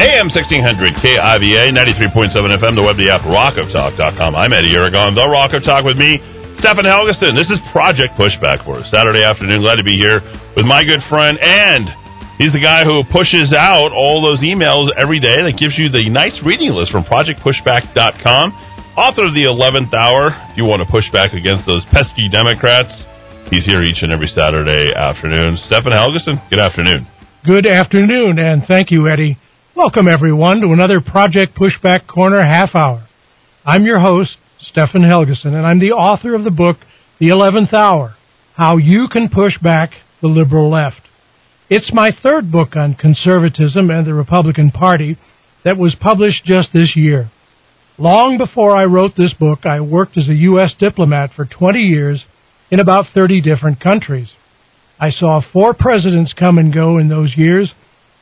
AM 1600 KIVA 93.7 FM, the web, the app, rockoftalk.com. I'm Eddie Aragon, the Rock of Talk with me, Stephen Helgesen. This is Project Pushback for us. Saturday afternoon. Glad to be here with my good friend, and he's the guy who pushes out all those emails every day that gives you the nice reading list from projectpushback.com. Author of the 11th hour. If you want to push back against those pesky Democrats, he's here each and every Saturday afternoon. Stephen Helgesen, good afternoon. Good afternoon, and thank you, Eddie. Welcome, everyone, to another Project Pushback Corner half hour. I'm your host, Stephen Helgesen, and I'm the author of the book, The Eleventh Hour How You Can Push Back the Liberal Left. It's my third book on conservatism and the Republican Party that was published just this year. Long before I wrote this book, I worked as a U.S. diplomat for 20 years in about 30 different countries. I saw four presidents come and go in those years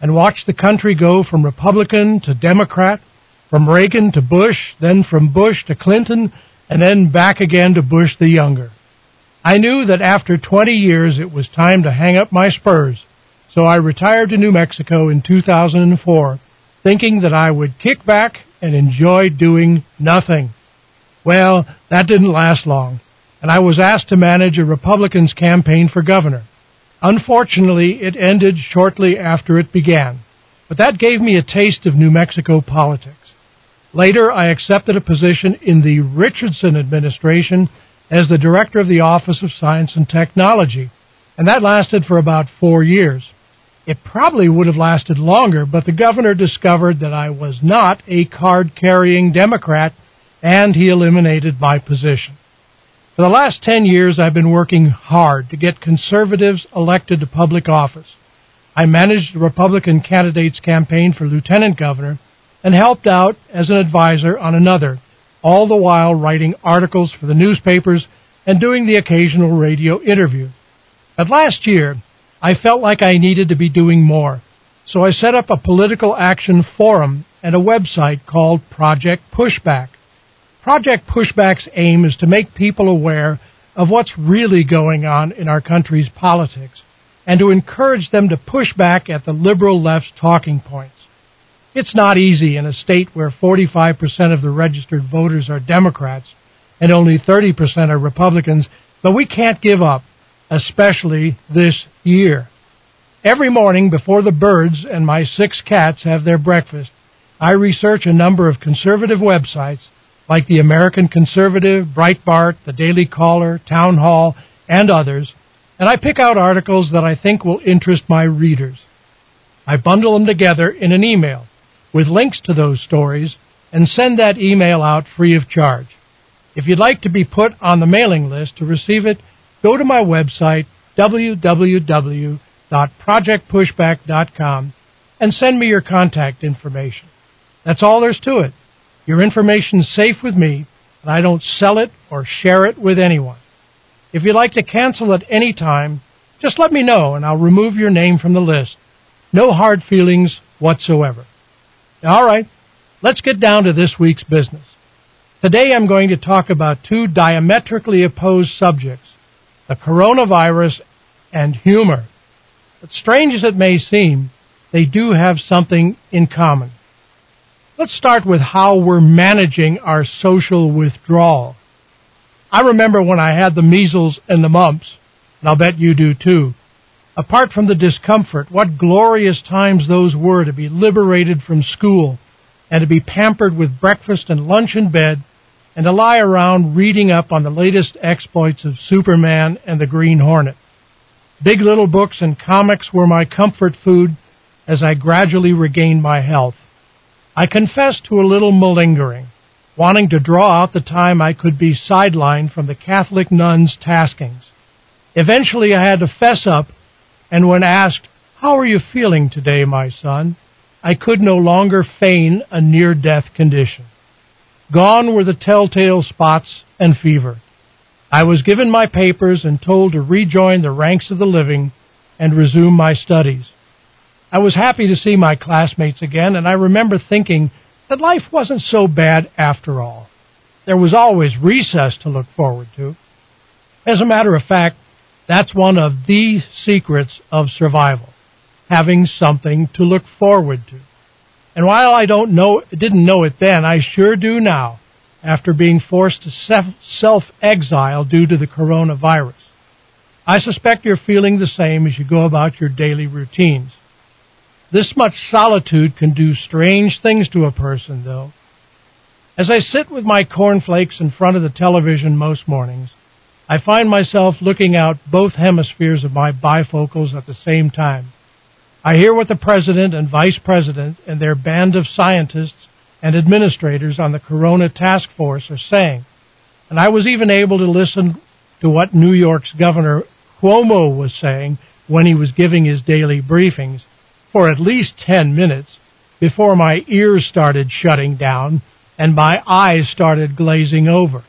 and watched the country go from Republican to Democrat, from Reagan to Bush, then from Bush to Clinton, and then back again to Bush the Younger. I knew that after 20 years it was time to hang up my spurs, so I retired to New Mexico in 2004, thinking that I would kick back and enjoy doing nothing. Well, that didn't last long, and I was asked to manage a Republican's campaign for governor. Unfortunately, it ended shortly after it began, but that gave me a taste of New Mexico politics. Later, I accepted a position in the Richardson administration as the director of the Office of Science and Technology, and that lasted for about four years. It probably would have lasted longer, but the governor discovered that I was not a card carrying Democrat, and he eliminated my position. For the last 10 years, I've been working hard to get conservatives elected to public office. I managed the Republican candidate's campaign for lieutenant governor and helped out as an advisor on another, all the while writing articles for the newspapers and doing the occasional radio interview. But last year, I felt like I needed to be doing more, so I set up a political action forum and a website called Project Pushback. Project Pushback's aim is to make people aware of what's really going on in our country's politics and to encourage them to push back at the liberal left's talking points. It's not easy in a state where 45% of the registered voters are Democrats and only 30% are Republicans, but we can't give up, especially this year. Every morning before the birds and my six cats have their breakfast, I research a number of conservative websites like the American Conservative, Breitbart, the Daily Caller, Town Hall, and others, and I pick out articles that I think will interest my readers. I bundle them together in an email with links to those stories and send that email out free of charge. If you'd like to be put on the mailing list to receive it, go to my website, www.projectpushback.com, and send me your contact information. That's all there's to it. Your information's safe with me, and I don't sell it or share it with anyone. If you'd like to cancel at any time, just let me know and I'll remove your name from the list. No hard feelings whatsoever. All right, let's get down to this week's business. Today I'm going to talk about two diametrically opposed subjects the coronavirus and humor. But strange as it may seem, they do have something in common. Let's start with how we're managing our social withdrawal. I remember when I had the measles and the mumps, and I'll bet you do too. Apart from the discomfort, what glorious times those were to be liberated from school and to be pampered with breakfast and lunch in bed and to lie around reading up on the latest exploits of Superman and the Green Hornet. Big little books and comics were my comfort food as I gradually regained my health. I confessed to a little malingering, wanting to draw out the time I could be sidelined from the Catholic nuns' taskings. Eventually, I had to fess up, and when asked, How are you feeling today, my son? I could no longer feign a near death condition. Gone were the telltale spots and fever. I was given my papers and told to rejoin the ranks of the living and resume my studies. I was happy to see my classmates again, and I remember thinking that life wasn't so bad after all. There was always recess to look forward to. As a matter of fact, that's one of the secrets of survival, having something to look forward to. And while I don't know, didn't know it then, I sure do now, after being forced to self exile due to the coronavirus. I suspect you're feeling the same as you go about your daily routines. This much solitude can do strange things to a person, though. As I sit with my cornflakes in front of the television most mornings, I find myself looking out both hemispheres of my bifocals at the same time. I hear what the president and vice president and their band of scientists and administrators on the Corona Task Force are saying, and I was even able to listen to what New York's Governor Cuomo was saying when he was giving his daily briefings for at least 10 minutes before my ears started shutting down and my eyes started glazing over.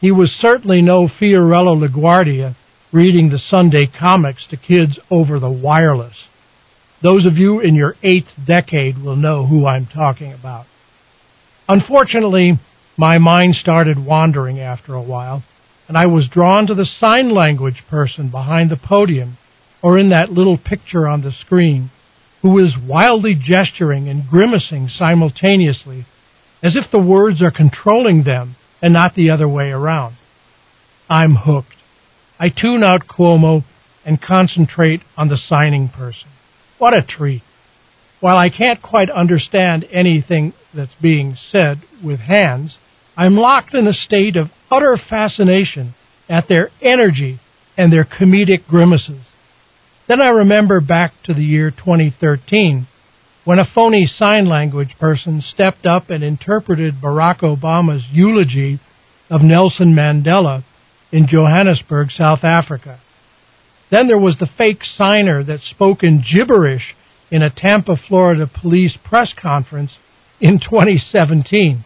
He was certainly no Fiorello LaGuardia reading the Sunday comics to kids over the wireless. Those of you in your eighth decade will know who I'm talking about. Unfortunately, my mind started wandering after a while, and I was drawn to the sign language person behind the podium or in that little picture on the screen who is wildly gesturing and grimacing simultaneously as if the words are controlling them and not the other way around. I'm hooked. I tune out Cuomo and concentrate on the signing person. What a treat. While I can't quite understand anything that's being said with hands, I'm locked in a state of utter fascination at their energy and their comedic grimaces. Then I remember back to the year 2013 when a phony sign language person stepped up and interpreted Barack Obama's eulogy of Nelson Mandela in Johannesburg, South Africa. Then there was the fake signer that spoke in gibberish in a Tampa, Florida police press conference in 2017.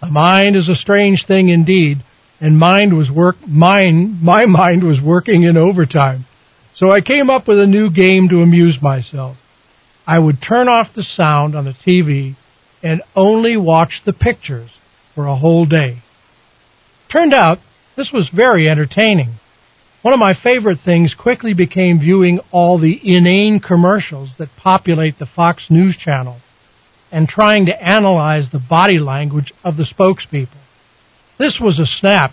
The mind is a strange thing indeed, and mind was work mine my mind was working in overtime. So I came up with a new game to amuse myself. I would turn off the sound on the TV and only watch the pictures for a whole day. Turned out this was very entertaining. One of my favorite things quickly became viewing all the inane commercials that populate the Fox News channel and trying to analyze the body language of the spokespeople. This was a snap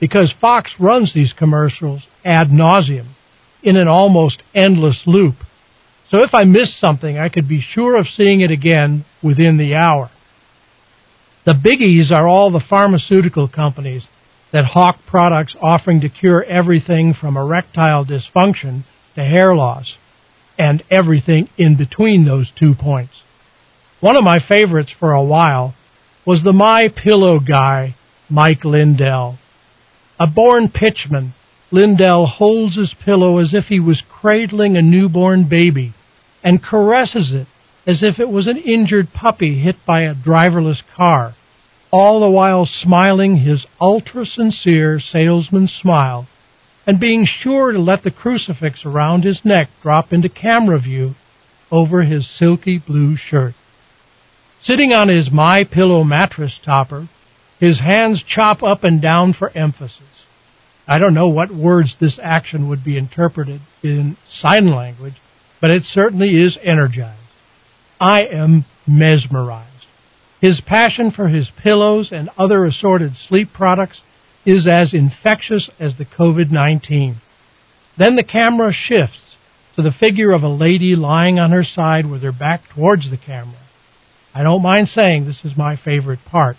because Fox runs these commercials ad nauseum in an almost endless loop. So if I missed something, I could be sure of seeing it again within the hour. The biggies are all the pharmaceutical companies that hawk products offering to cure everything from erectile dysfunction to hair loss and everything in between those two points. One of my favorites for a while was the My Pillow guy, Mike Lindell. A born pitchman, Lindell holds his pillow as if he was cradling a newborn baby and caresses it as if it was an injured puppy hit by a driverless car, all the while smiling his ultra sincere salesman smile and being sure to let the crucifix around his neck drop into camera view over his silky blue shirt. Sitting on his My Pillow mattress topper, his hands chop up and down for emphasis. I don't know what words this action would be interpreted in sign language, but it certainly is energized. I am mesmerized. His passion for his pillows and other assorted sleep products is as infectious as the COVID 19. Then the camera shifts to the figure of a lady lying on her side with her back towards the camera. I don't mind saying this is my favorite part.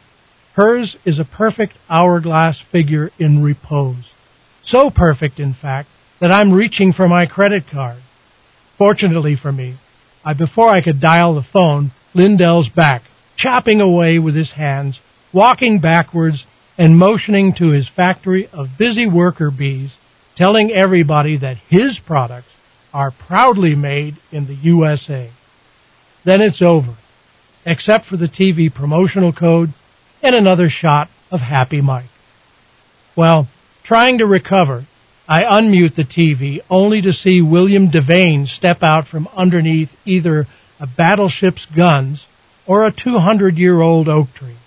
Hers is a perfect hourglass figure in repose. So perfect, in fact, that I'm reaching for my credit card. Fortunately for me, I, before I could dial the phone, Lindell's back, chopping away with his hands, walking backwards, and motioning to his factory of busy worker bees, telling everybody that his products are proudly made in the USA. Then it's over, except for the TV promotional code and another shot of Happy Mike. Well, trying to recover, I unmute the TV only to see William Devane step out from underneath either a battleship's guns or a 200 year old oak tree.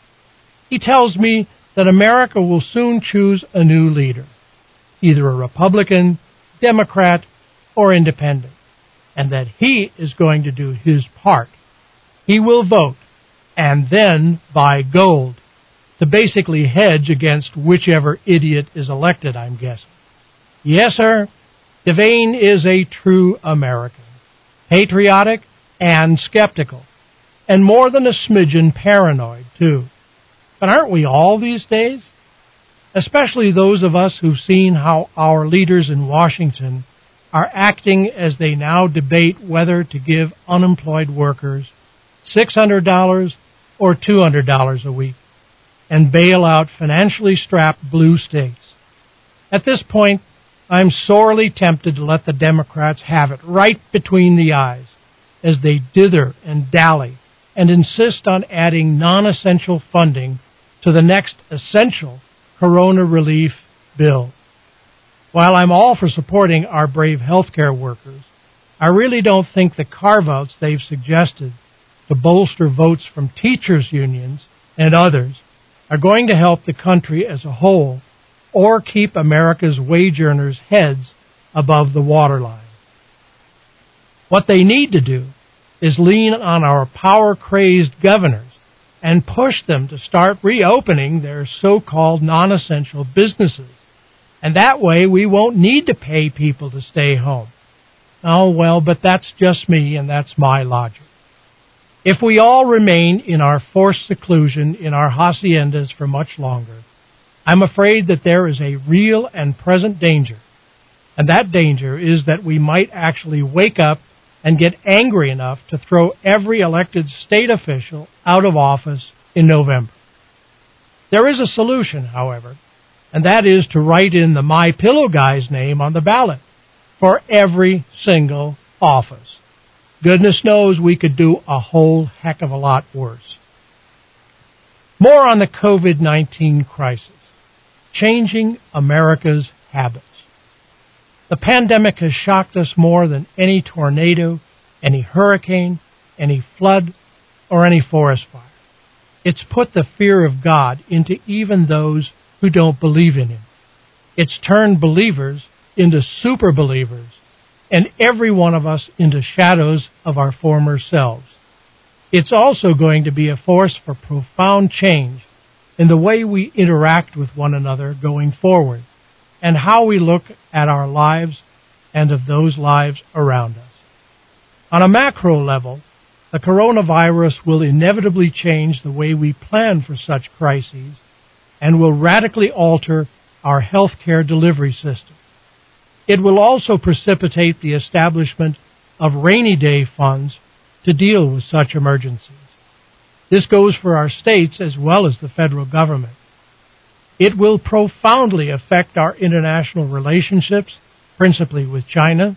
He tells me that America will soon choose a new leader, either a Republican, Democrat, or Independent, and that he is going to do his part. he will vote and then buy gold to basically hedge against whichever idiot is elected, I'm guessing. Yes, sir, Devane is a true American, patriotic and skeptical, and more than a smidgen paranoid, too. But aren't we all these days? Especially those of us who've seen how our leaders in Washington are acting as they now debate whether to give unemployed workers $600 or $200 a week and bail out financially strapped blue states. At this point, I'm sorely tempted to let the Democrats have it right between the eyes as they dither and dally and insist on adding non essential funding to the next essential corona relief bill. While I'm all for supporting our brave healthcare workers, I really don't think the carve outs they've suggested to bolster votes from teachers' unions and others are going to help the country as a whole or keep America's wage earners' heads above the waterline. What they need to do is lean on our power crazed governors and push them to start reopening their so called non essential businesses. And that way we won't need to pay people to stay home. Oh, well, but that's just me and that's my logic. If we all remain in our forced seclusion in our haciendas for much longer, I'm afraid that there is a real and present danger. And that danger is that we might actually wake up and get angry enough to throw every elected state official out of office in November. There is a solution, however, and that is to write in the My Pillow guy's name on the ballot for every single office. Goodness knows we could do a whole heck of a lot worse. More on the COVID 19 crisis changing America's habits. The pandemic has shocked us more than any tornado, any hurricane, any flood, or any forest fire. It's put the fear of God into even those who don't believe in Him. It's turned believers into super believers and every one of us into shadows of our former selves. It's also going to be a force for profound change in the way we interact with one another going forward and how we look at our lives and of those lives around us. On a macro level, the coronavirus will inevitably change the way we plan for such crises and will radically alter our healthcare delivery system. It will also precipitate the establishment of rainy day funds to deal with such emergencies. This goes for our states as well as the federal government. It will profoundly affect our international relationships, principally with China,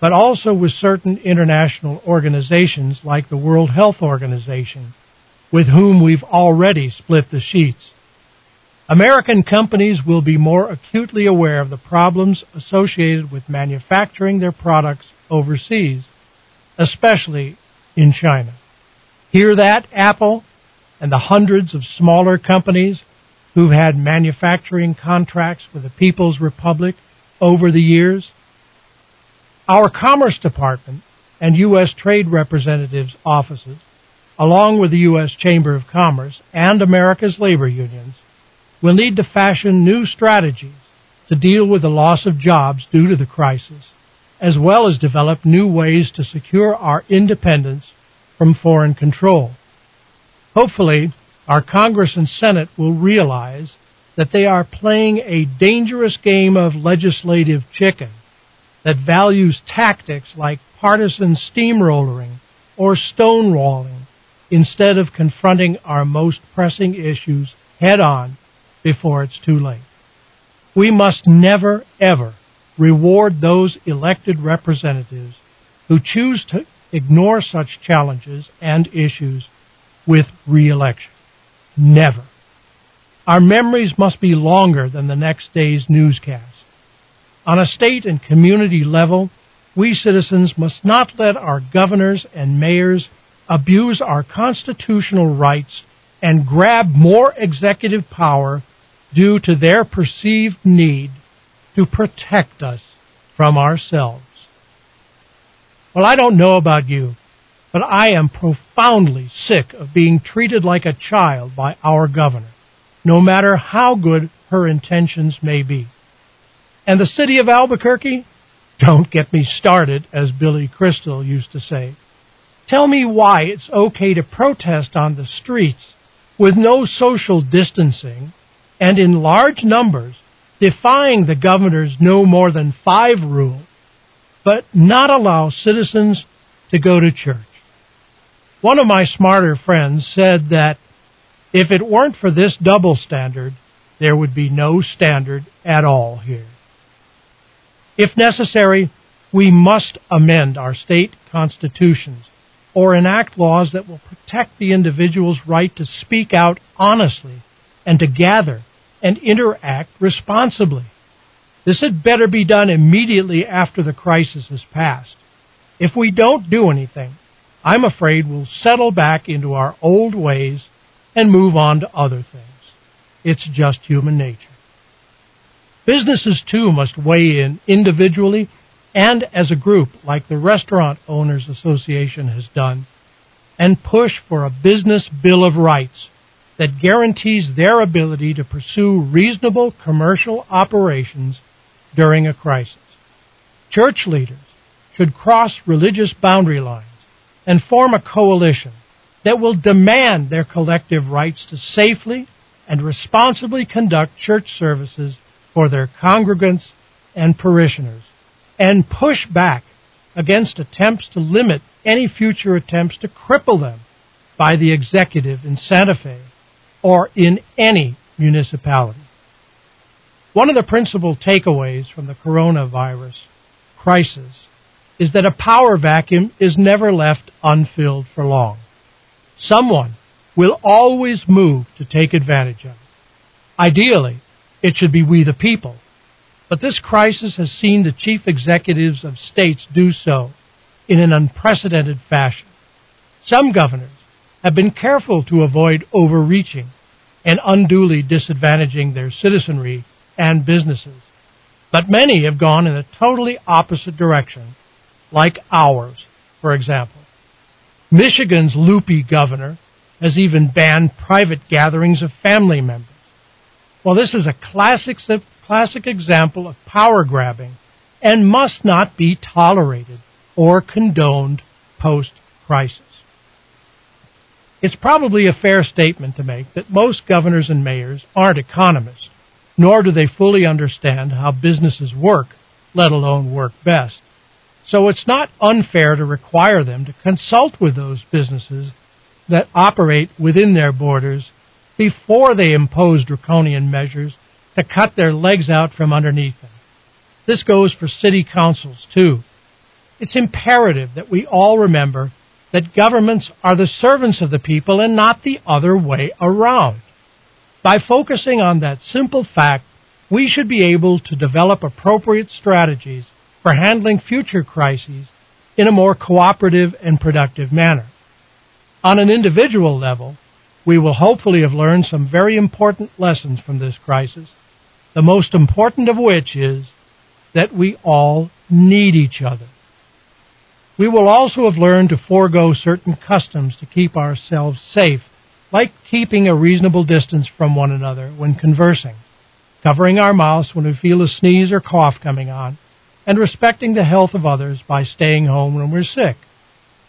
but also with certain international organizations like the World Health Organization, with whom we've already split the sheets. American companies will be more acutely aware of the problems associated with manufacturing their products overseas, especially in China. Hear that, Apple, and the hundreds of smaller companies who've had manufacturing contracts with the People's Republic over the years? Our Commerce Department and U.S. Trade Representatives' offices, along with the U.S. Chamber of Commerce and America's labor unions, will need to fashion new strategies to deal with the loss of jobs due to the crisis, as well as develop new ways to secure our independence from foreign control. Hopefully, our Congress and Senate will realize that they are playing a dangerous game of legislative chicken that values tactics like partisan steamrollering or stonewalling instead of confronting our most pressing issues head on before it's too late. We must never, ever reward those elected representatives who choose to ignore such challenges and issues with reelection. Never. Our memories must be longer than the next day's newscast. On a state and community level, we citizens must not let our governors and mayors abuse our constitutional rights and grab more executive power due to their perceived need to protect us from ourselves. Well, I don't know about you, but I am profoundly sick of being treated like a child by our governor, no matter how good her intentions may be. And the city of Albuquerque? Don't get me started, as Billy Crystal used to say. Tell me why it's okay to protest on the streets with no social distancing and in large numbers, defying the governor's no more than five rule, but not allow citizens to go to church. One of my smarter friends said that if it weren't for this double standard, there would be no standard at all here. If necessary, we must amend our state constitutions or enact laws that will protect the individual's right to speak out honestly and to gather and interact responsibly. This had better be done immediately after the crisis has passed. If we don't do anything, I'm afraid we'll settle back into our old ways and move on to other things. It's just human nature. Businesses, too, must weigh in individually and as a group, like the Restaurant Owners Association has done, and push for a business bill of rights that guarantees their ability to pursue reasonable commercial operations during a crisis. Church leaders should cross religious boundary lines and form a coalition that will demand their collective rights to safely and responsibly conduct church services for their congregants and parishioners and push back against attempts to limit any future attempts to cripple them by the executive in Santa Fe or in any municipality. One of the principal takeaways from the coronavirus crisis is that a power vacuum is never left unfilled for long. Someone will always move to take advantage of it. Ideally, it should be we the people. But this crisis has seen the chief executives of states do so in an unprecedented fashion. Some governors have been careful to avoid overreaching and unduly disadvantaging their citizenry and businesses. But many have gone in a totally opposite direction, like ours, for example. Michigan's loopy governor has even banned private gatherings of family members. Well, this is a classic, classic example of power grabbing and must not be tolerated or condoned post crisis. It's probably a fair statement to make that most governors and mayors aren't economists, nor do they fully understand how businesses work, let alone work best. So it's not unfair to require them to consult with those businesses that operate within their borders before they impose draconian measures to cut their legs out from underneath them. This goes for city councils, too. It's imperative that we all remember that governments are the servants of the people and not the other way around. By focusing on that simple fact, we should be able to develop appropriate strategies for handling future crises in a more cooperative and productive manner. On an individual level, we will hopefully have learned some very important lessons from this crisis, the most important of which is that we all need each other. We will also have learned to forego certain customs to keep ourselves safe, like keeping a reasonable distance from one another when conversing, covering our mouths when we feel a sneeze or cough coming on, and respecting the health of others by staying home when we're sick.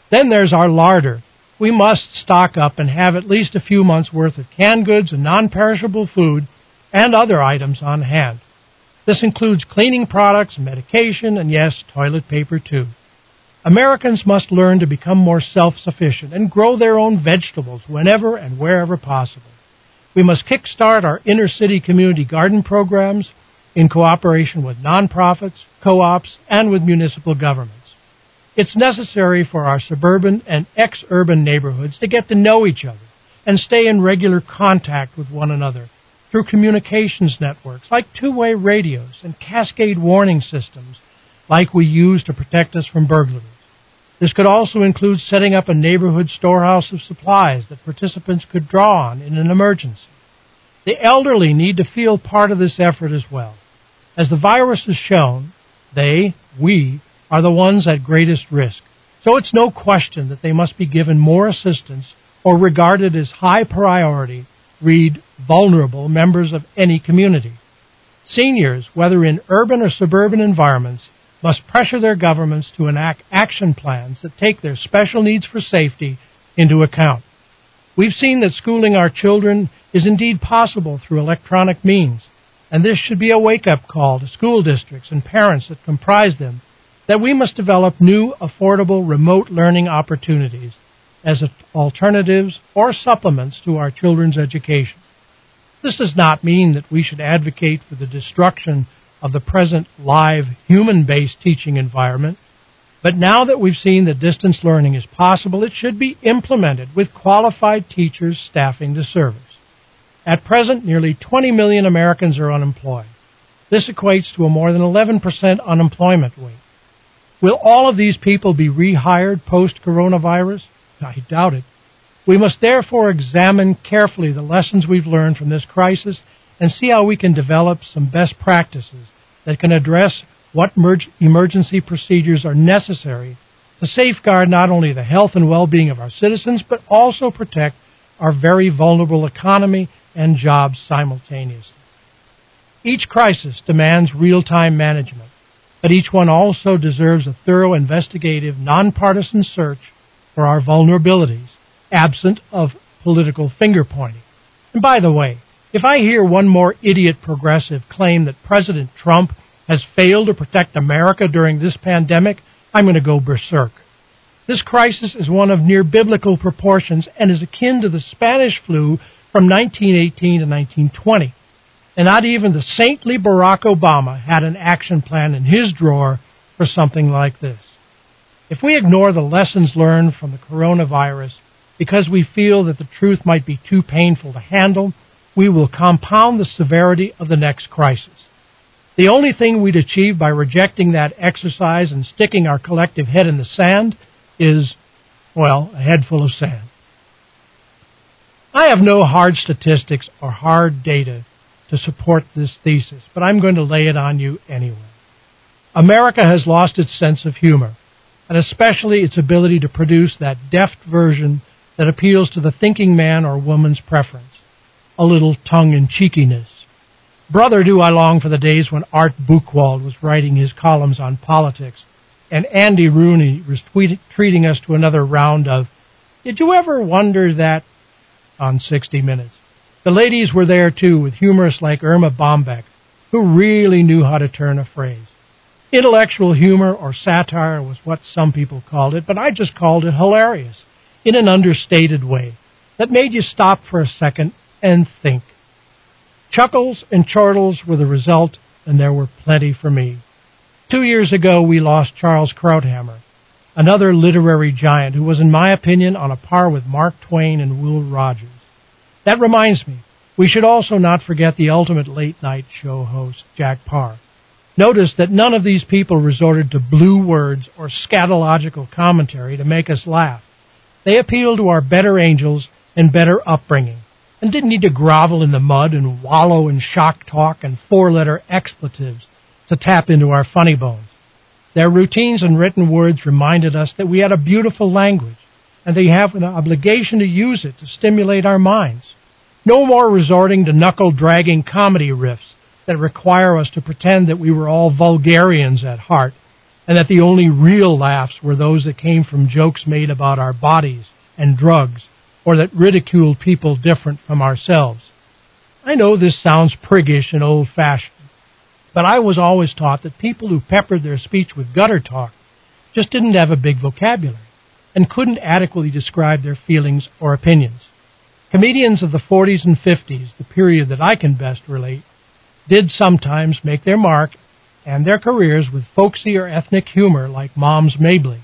Then there's our larder. We must stock up and have at least a few months' worth of canned goods and non perishable food and other items on hand. This includes cleaning products, medication, and yes, toilet paper too. Americans must learn to become more self-sufficient and grow their own vegetables whenever and wherever possible. We must kickstart our inner city community garden programs in cooperation with nonprofits, co-ops, and with municipal governments. It's necessary for our suburban and ex-urban neighborhoods to get to know each other and stay in regular contact with one another through communications networks like two-way radios and cascade warning systems like we use to protect us from burglaries. This could also include setting up a neighborhood storehouse of supplies that participants could draw on in an emergency. The elderly need to feel part of this effort as well. As the virus has shown, they, we, are the ones at greatest risk. So it's no question that they must be given more assistance or regarded as high priority, read vulnerable members of any community. Seniors, whether in urban or suburban environments, must pressure their governments to enact action plans that take their special needs for safety into account. We've seen that schooling our children is indeed possible through electronic means, and this should be a wake up call to school districts and parents that comprise them that we must develop new, affordable remote learning opportunities as alternatives or supplements to our children's education. This does not mean that we should advocate for the destruction of the present live human based teaching environment, but now that we've seen that distance learning is possible, it should be implemented with qualified teachers staffing the service. At present, nearly 20 million Americans are unemployed. This equates to a more than 11% unemployment rate. Will all of these people be rehired post coronavirus? I doubt it. We must therefore examine carefully the lessons we've learned from this crisis and see how we can develop some best practices that can address what emergency procedures are necessary to safeguard not only the health and well being of our citizens, but also protect our very vulnerable economy and jobs simultaneously. Each crisis demands real time management, but each one also deserves a thorough investigative, nonpartisan search for our vulnerabilities, absent of political finger pointing. And by the way, if I hear one more idiot progressive claim that President Trump has failed to protect America during this pandemic, I'm going to go berserk. This crisis is one of near biblical proportions and is akin to the Spanish flu from 1918 to 1920. And not even the saintly Barack Obama had an action plan in his drawer for something like this. If we ignore the lessons learned from the coronavirus because we feel that the truth might be too painful to handle, we will compound the severity of the next crisis. The only thing we'd achieve by rejecting that exercise and sticking our collective head in the sand is, well, a head full of sand. I have no hard statistics or hard data to support this thesis, but I'm going to lay it on you anyway. America has lost its sense of humor, and especially its ability to produce that deft version that appeals to the thinking man or woman's preference. A little tongue in cheekiness. Brother, do I long for the days when Art Buchwald was writing his columns on politics and Andy Rooney was treating us to another round of, Did you ever wonder that? on 60 Minutes. The ladies were there too, with humorists like Erma Bombeck, who really knew how to turn a phrase. Intellectual humor or satire was what some people called it, but I just called it hilarious, in an understated way, that made you stop for a second and think. Chuckles and chortles were the result, and there were plenty for me. Two years ago, we lost Charles Krauthammer, another literary giant who was, in my opinion, on a par with Mark Twain and Will Rogers. That reminds me, we should also not forget the ultimate late night show host, Jack Paar. Notice that none of these people resorted to blue words or scatological commentary to make us laugh. They appealed to our better angels and better upbringing and didn't need to grovel in the mud and wallow in shock talk and four letter expletives to tap into our funny bones. Their routines and written words reminded us that we had a beautiful language and they have an obligation to use it to stimulate our minds. No more resorting to knuckle dragging comedy riffs that require us to pretend that we were all vulgarians at heart and that the only real laughs were those that came from jokes made about our bodies and drugs or that ridicule people different from ourselves. I know this sounds priggish and old fashioned, but I was always taught that people who peppered their speech with gutter talk just didn't have a big vocabulary and couldn't adequately describe their feelings or opinions. Comedians of the 40s and 50s, the period that I can best relate, did sometimes make their mark and their careers with folksy or ethnic humor like Moms Mabley,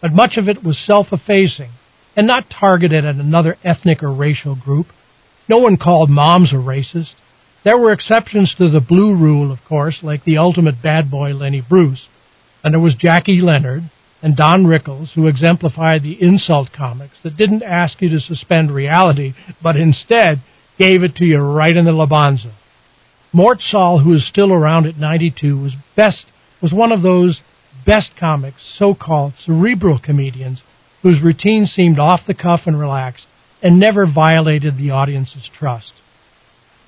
but much of it was self effacing and not targeted at another ethnic or racial group. No one called moms a racist. There were exceptions to the blue rule, of course, like the ultimate bad boy Lenny Bruce. And there was Jackie Leonard and Don Rickles, who exemplified the insult comics that didn't ask you to suspend reality, but instead gave it to you right in the labanza. Mort Sahl, who is still around at 92, was best was one of those best comics, so-called cerebral comedians, whose routine seemed off the cuff and relaxed and never violated the audience's trust.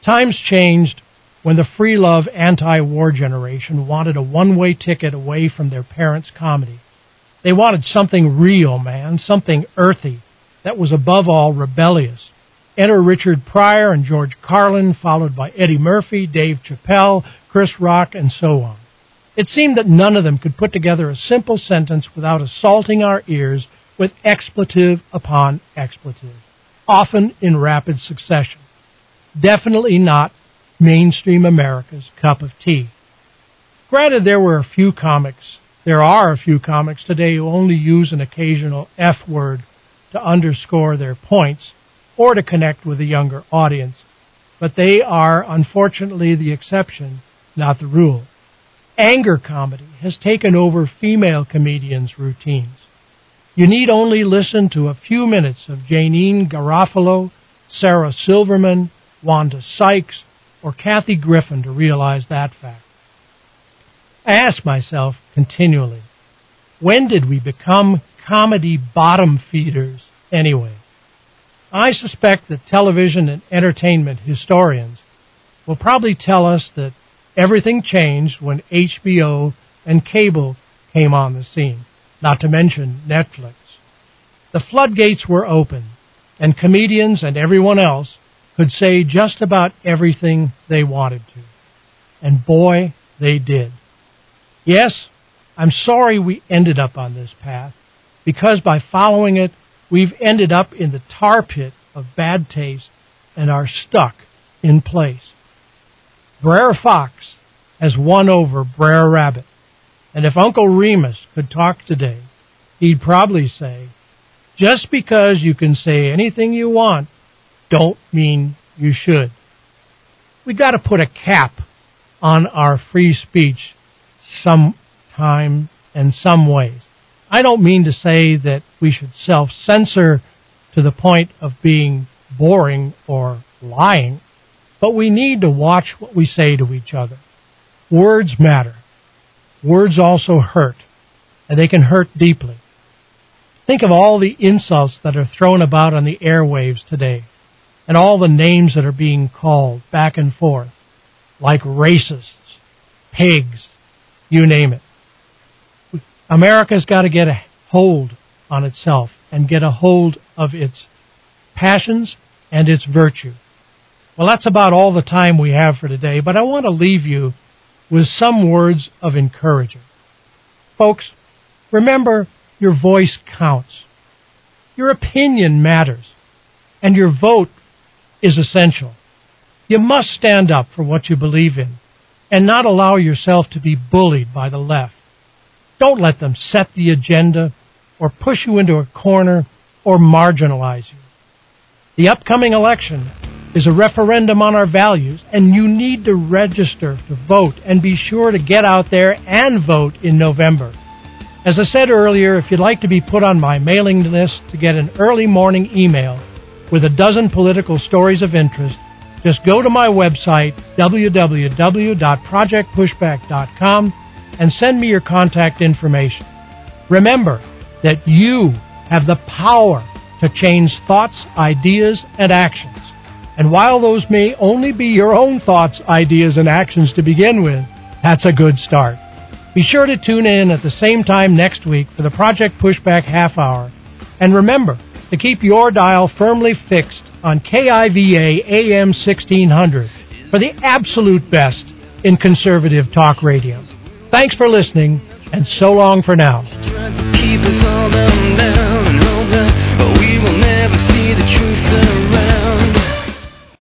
Times changed when the free love anti war generation wanted a one way ticket away from their parents' comedy. They wanted something real, man, something earthy, that was above all rebellious. Enter Richard Pryor and George Carlin, followed by Eddie Murphy, Dave Chappelle, Chris Rock, and so on. It seemed that none of them could put together a simple sentence without assaulting our ears with expletive upon expletive, often in rapid succession. Definitely not mainstream America's cup of tea. Granted, there were a few comics, there are a few comics today who only use an occasional F word to underscore their points or to connect with a younger audience, but they are unfortunately the exception, not the rule. Anger comedy has taken over female comedians' routines. You need only listen to a few minutes of Janeane Garofalo, Sarah Silverman, Wanda Sykes, or Kathy Griffin to realize that fact. I ask myself continually, when did we become comedy bottom feeders anyway? I suspect that television and entertainment historians will probably tell us that everything changed when HBO and cable came on the scene, not to mention Netflix. The floodgates were open, and comedians and everyone else could say just about everything they wanted to. And boy, they did. Yes, I'm sorry we ended up on this path, because by following it, we've ended up in the tar pit of bad taste and are stuck in place. Brer Fox has won over Brer Rabbit, and if Uncle Remus could talk today, he'd probably say, just because you can say anything you want don't mean you should. We got to put a cap on our free speech some time and some ways. I don't mean to say that we should self censor to the point of being boring or lying, but we need to watch what we say to each other. Words matter. Words also hurt, and they can hurt deeply. Think of all the insults that are thrown about on the airwaves today and all the names that are being called back and forth, like racists, pigs, you name it. America's got to get a hold on itself and get a hold of its passions and its virtue. Well, that's about all the time we have for today, but I want to leave you with some words of encouragement. Folks, remember your voice counts. Your opinion matters. And your vote is essential. You must stand up for what you believe in and not allow yourself to be bullied by the left. Don't let them set the agenda or push you into a corner or marginalize you. The upcoming election is a referendum on our values, and you need to register to vote and be sure to get out there and vote in November. As I said earlier, if you'd like to be put on my mailing list to get an early morning email with a dozen political stories of interest, just go to my website, www.projectpushback.com, and send me your contact information. Remember that you have the power to change thoughts, ideas, and actions. And while those may only be your own thoughts, ideas, and actions to begin with, that's a good start. Be sure to tune in at the same time next week for the Project Pushback Half Hour. And remember to keep your dial firmly fixed on KIVA AM 1600 for the absolute best in conservative talk radio. Thanks for listening, and so long for now.